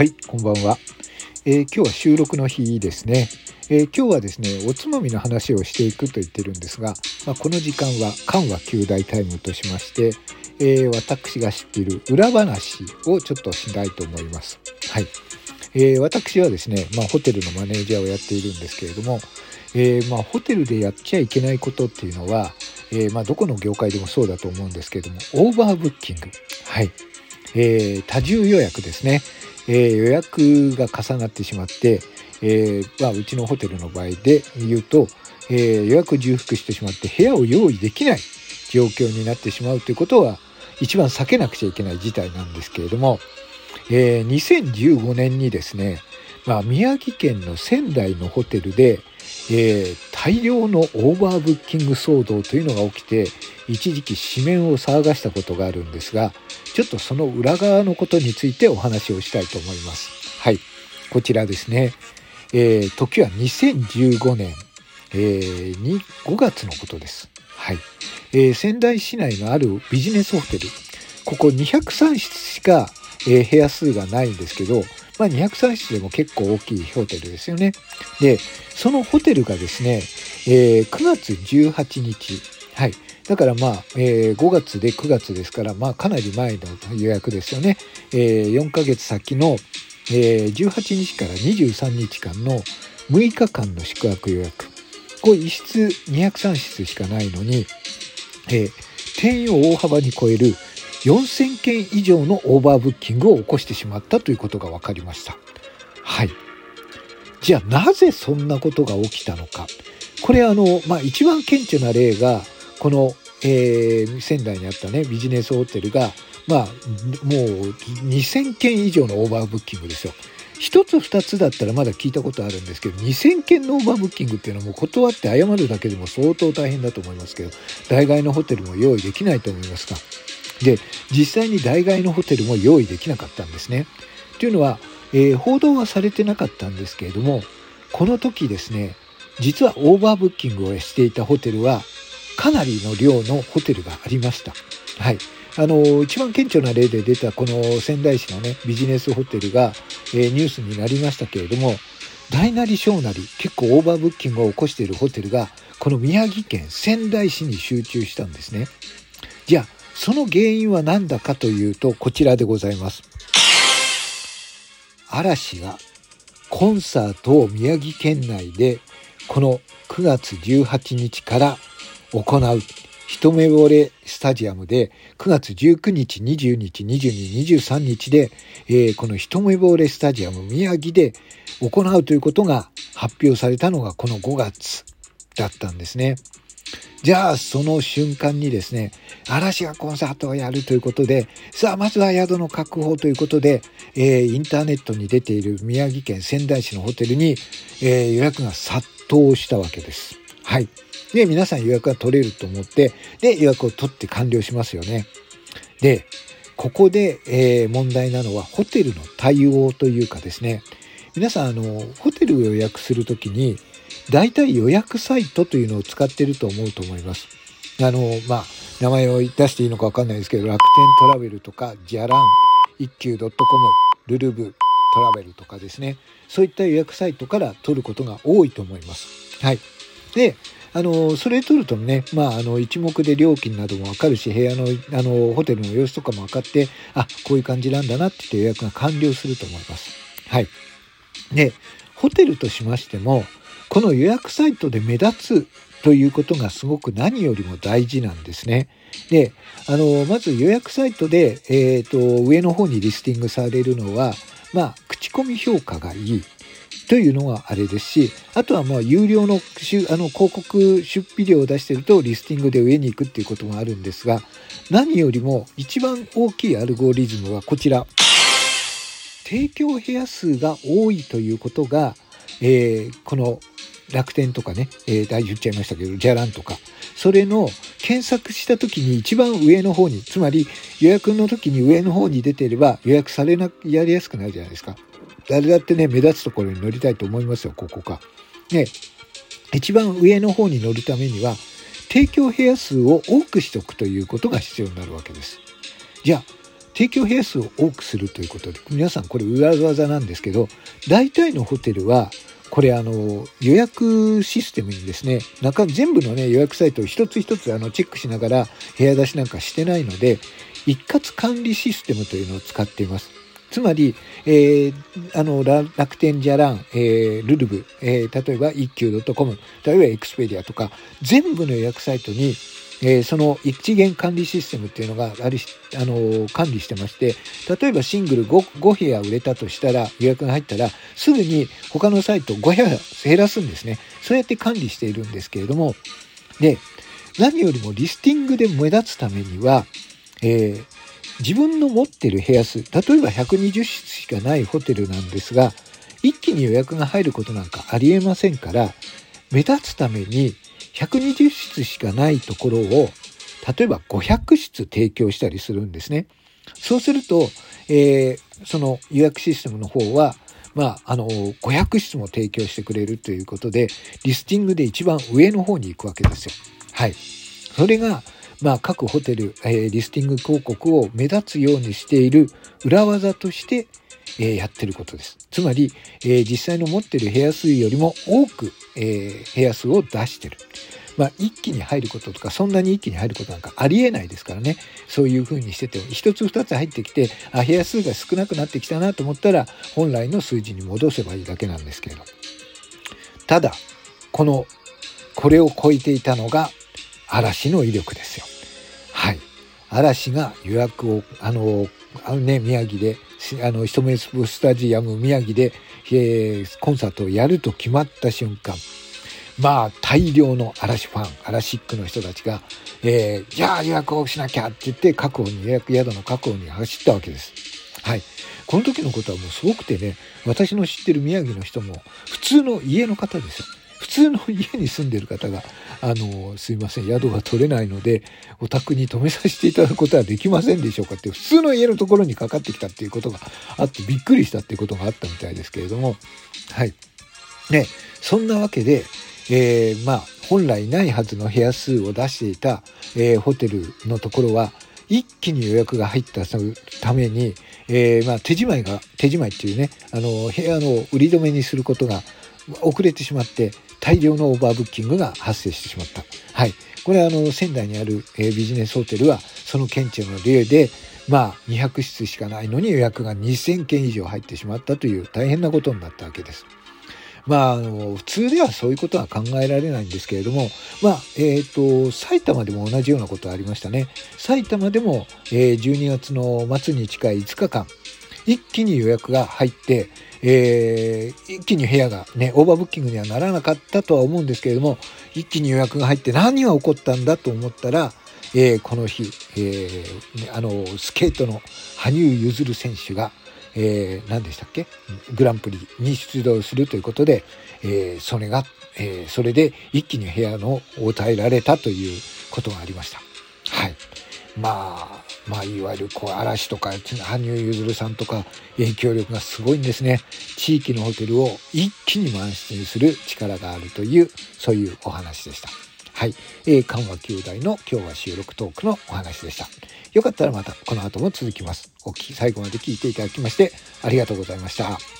はい、こんばんは。えー今日は収録の日ですね。えー今日はですね、おつまみの話をしていくと言ってるんですが、まあ、この時間は緩和旧大タイムとしまして、えー私が知っている裏話をちょっとしないと思います。はい。えー私はですね、まあ、ホテルのマネージャーをやっているんですけれども、えーまあ、ホテルでやっちゃいけないことっていうのは、えーまあ、どこの業界でもそうだと思うんですけれども、オーバーブッキング。はい。えー多重予約ですね。え予約が重なってしまって、えまあ、うちのホテルの場合で言うと、え予約重複してしまって部屋を用意できない状況になってしまうということは一番避けなくちゃいけない事態なんですけれども、え2015年にですね、まあ、宮城県の仙台のホテルで、えー大量のオーバーブッキング騒動というのが起きて一時期紙面を騒がしたことがあるんですがちょっとその裏側のことについてお話をしたいと思います。はい。こちらですね。えー時は2015年、えーに5月のことです。はい。えー仙台市内のあるビジネスホテル。ここ203室しか、えー部屋数がないんですけど、まあ、203室でも結構大きいホテルですよね。で、そのホテルがですね、えー9月18日、はい。だからまあ、えー5月で9月ですから、まあかなり前の予約ですよね。えー4ヶ月先の、えー18日から23日間の6日間の宿泊予約。これ1室203室しかないのに、えー定員を大幅に超える4000件以上のオーバーブッキングを起こしてしまったということが分かりました。はい。じゃあなぜそんなことが起きたのか。これあの、まあ一番顕著な例が、この、えー仙台にあったね、ビジネスホテルが、まあ、もう2000件以上のオーバーブッキングですよ。一つ二つだったらまだ聞いたことあるんですけど、2000件のオーバーブッキングっていうのはもう断って謝るだけでも相当大変だと思いますけど、大概のホテルも用意できないと思いますが。で、実際に大概のホテルも用意できなかったんですね。というのは、えー報道はされてなかったんですけれども、この時ですね、実はオーバーブッキングをしていたホテルは、かなりの量のホテルがありました。はい。あの、一番顕著な例で出たこの仙台市のね、ビジネスホテルが、えーニュースになりましたけれども、大なり小なり結構オーバーブッキングを起こしているホテルが、この宮城県仙台市に集中したんですね。じゃあ、その原因は何だかというと、こちらでございます。嵐がコンサートを宮城県内でこの9月18日から行う一目惚れスタジアムで9月19日、20日、22、23日で、えーこの一目惚れスタジアム宮城で行うということが発表されたのがこの5月だったんですね。じゃあ、その瞬間にですね、嵐がコンサートをやるということで、さあ、まずは宿の確保ということで、えーインターネットに出ている宮城県仙台市のホテルに、えー予約が殺到したわけです。はい。で、皆さん予約が取れると思って、で、予約を取って完了しますよね。で、ここで、えー問題なのは、ホテルの対応というかですね、皆さん、あの、ホテルを予約するときに、大体予約サイトというのを使ってると思うと思います。あの、まあ、名前を出していいのかわかんないですけど、楽天トラベルとか、ジャラン、一休 .com、ルルブ、トラベルとかですね、そういった予約サイトから取ることが多いと思います。はい。で、あの、それ取るとね、まあ、あの、一目で料金などもわかるし、部屋の、あの、ホテルの様子とかも分かって、あ、こういう感じなんだなって言って予約が完了すると思います。はい。で、ホテルとしましても、この予約サイトで目立つということがすごく何よりも大事なんですね。で、あの、まず予約サイトで、えっ、と、上の方にリスティングされるのは、まあ、口コミ評価がいいというのはあれですし、あとはまあ、有料のあの広告出費料を出してると、リスティングで上に行くっていうこともあるんですが、何よりも一番大きいアルゴリズムはこちら。提供部屋数が多いということが、えーこの楽天とかね、えー、言っちゃいましたけど、じゃらんとか、それの検索した時に一番上の方に、つまり予約の時に上の方に出てれば予約されな、やりやすくなるじゃないですか。誰だってね、目立つところに乗りたいと思いますよ、ここか。ね、一番上の方に乗るためには、提供部屋数を多くしておくということが必要になるわけです。じゃあ、提供部屋数を多くするということで、皆さんこれ裏技なんですけど、大体のホテルは、これあの予約システムにですね、中全部のね予約サイトを一つ一つあのチェックしながら部屋出しなんかしてないので、一括管理システムというのを使っています。つまり、えー、あの、楽天じゃらん、えー、ルルブ、えー、例えば一休 .com、例えばエクスペディアとか、全部の予約サイトに、えー、その一元管理システムっていうのがあるあの管理してまして、例えばシングル 5, 5部屋売れたとしたら、予約が入ったら、すぐに他のサイト5部屋減らすんですね。そうやって管理しているんですけれども、で、何よりもリスティングで目立つためには、えー、自分の持ってる部屋数、例えば120室しかないホテルなんですが、一気に予約が入ることなんかありえませんから、目立つために120室しかないところを、例えば500室提供したりするんですね。そうすると、えー、その予約システムの方は、まあ、あの、500室も提供してくれるということで、リスティングで一番上の方に行くわけですよ。はい。それが、まあ、各ホテル、えー、リスティング広告を目立つようにしている裏技として、え、やってることです。つまり、え、実際の持ってる部屋数よりも多く、え部屋数を出してる。まあ、一気に入ることとか、そんなに一気に入ることなんかありえないですからね。そういうふうにしてて、一つ二つ入ってきて、あ、部屋数が少なくなってきたなと思ったら、本来の数字に戻せばいいだけなんですけれど。ただ、この、これを超えていたのが、嵐の威力ですよ。嵐が予約を、あの、あのね、宮城で、あの、一目スタジアム宮城で、えー、コンサートをやると決まった瞬間、まあ、大量の嵐ファン、嵐ックの人たちが、えー、じゃあ予約をしなきゃって言って、確保に、予約宿の確保に走ったわけです。はい。この時のことはもうすごくてね、私の知ってる宮城の人も、普通の家の方ですよ。普通の家に住んでる方が、あの、すいません、宿が取れないので、お宅に泊めさせていただくことはできませんでしょうかって、普通の家のところにかかってきたっていうことがあって、びっくりしたっていうことがあったみたいですけれども、はい。ね、そんなわけで、えー、まあ、本来ないはずの部屋数を出していた、えー、ホテルのところは、一気に予約が入ったために、えー、まあ、手仕まいが、手仕まいっていうね、あの、部屋の売り止めにすることが遅れてしまって、大量のオーバーブッキングが発生してしまった。はい。これはあの、仙台にある、えー、ビジネスホテルは、その顕著の例で、まあ、200室しかないのに予約が2000件以上入ってしまったという大変なことになったわけです。まあ、あの、普通ではそういうことは考えられないんですけれども、まあ、えっ、ー、と、埼玉でも同じようなことありましたね。埼玉でも、えー、12月の末に近い5日間、一気に予約が入って、えー、一気に部屋がね、オーバーブッキングにはならなかったとは思うんですけれども、一気に予約が入って何が起こったんだと思ったら、えー、この日、えー、あの、スケートの羽生結弦選手が、えー、何でしたっけ？グランプリに出場するということで、えー、それが、えー、それで一気に部屋のを与えられたということがありました。まあ、まあ、いわゆるこう嵐とか羽生結弦さんとか影響力がすごいんですね。地域のホテルを一気に満室にする力があるという、そういうお話でした。はい。えー、緩和9代の今日は収録トークのお話でした。よかったらまたこの後も続きます。お聞き最後まで聞いていただきましてありがとうございました。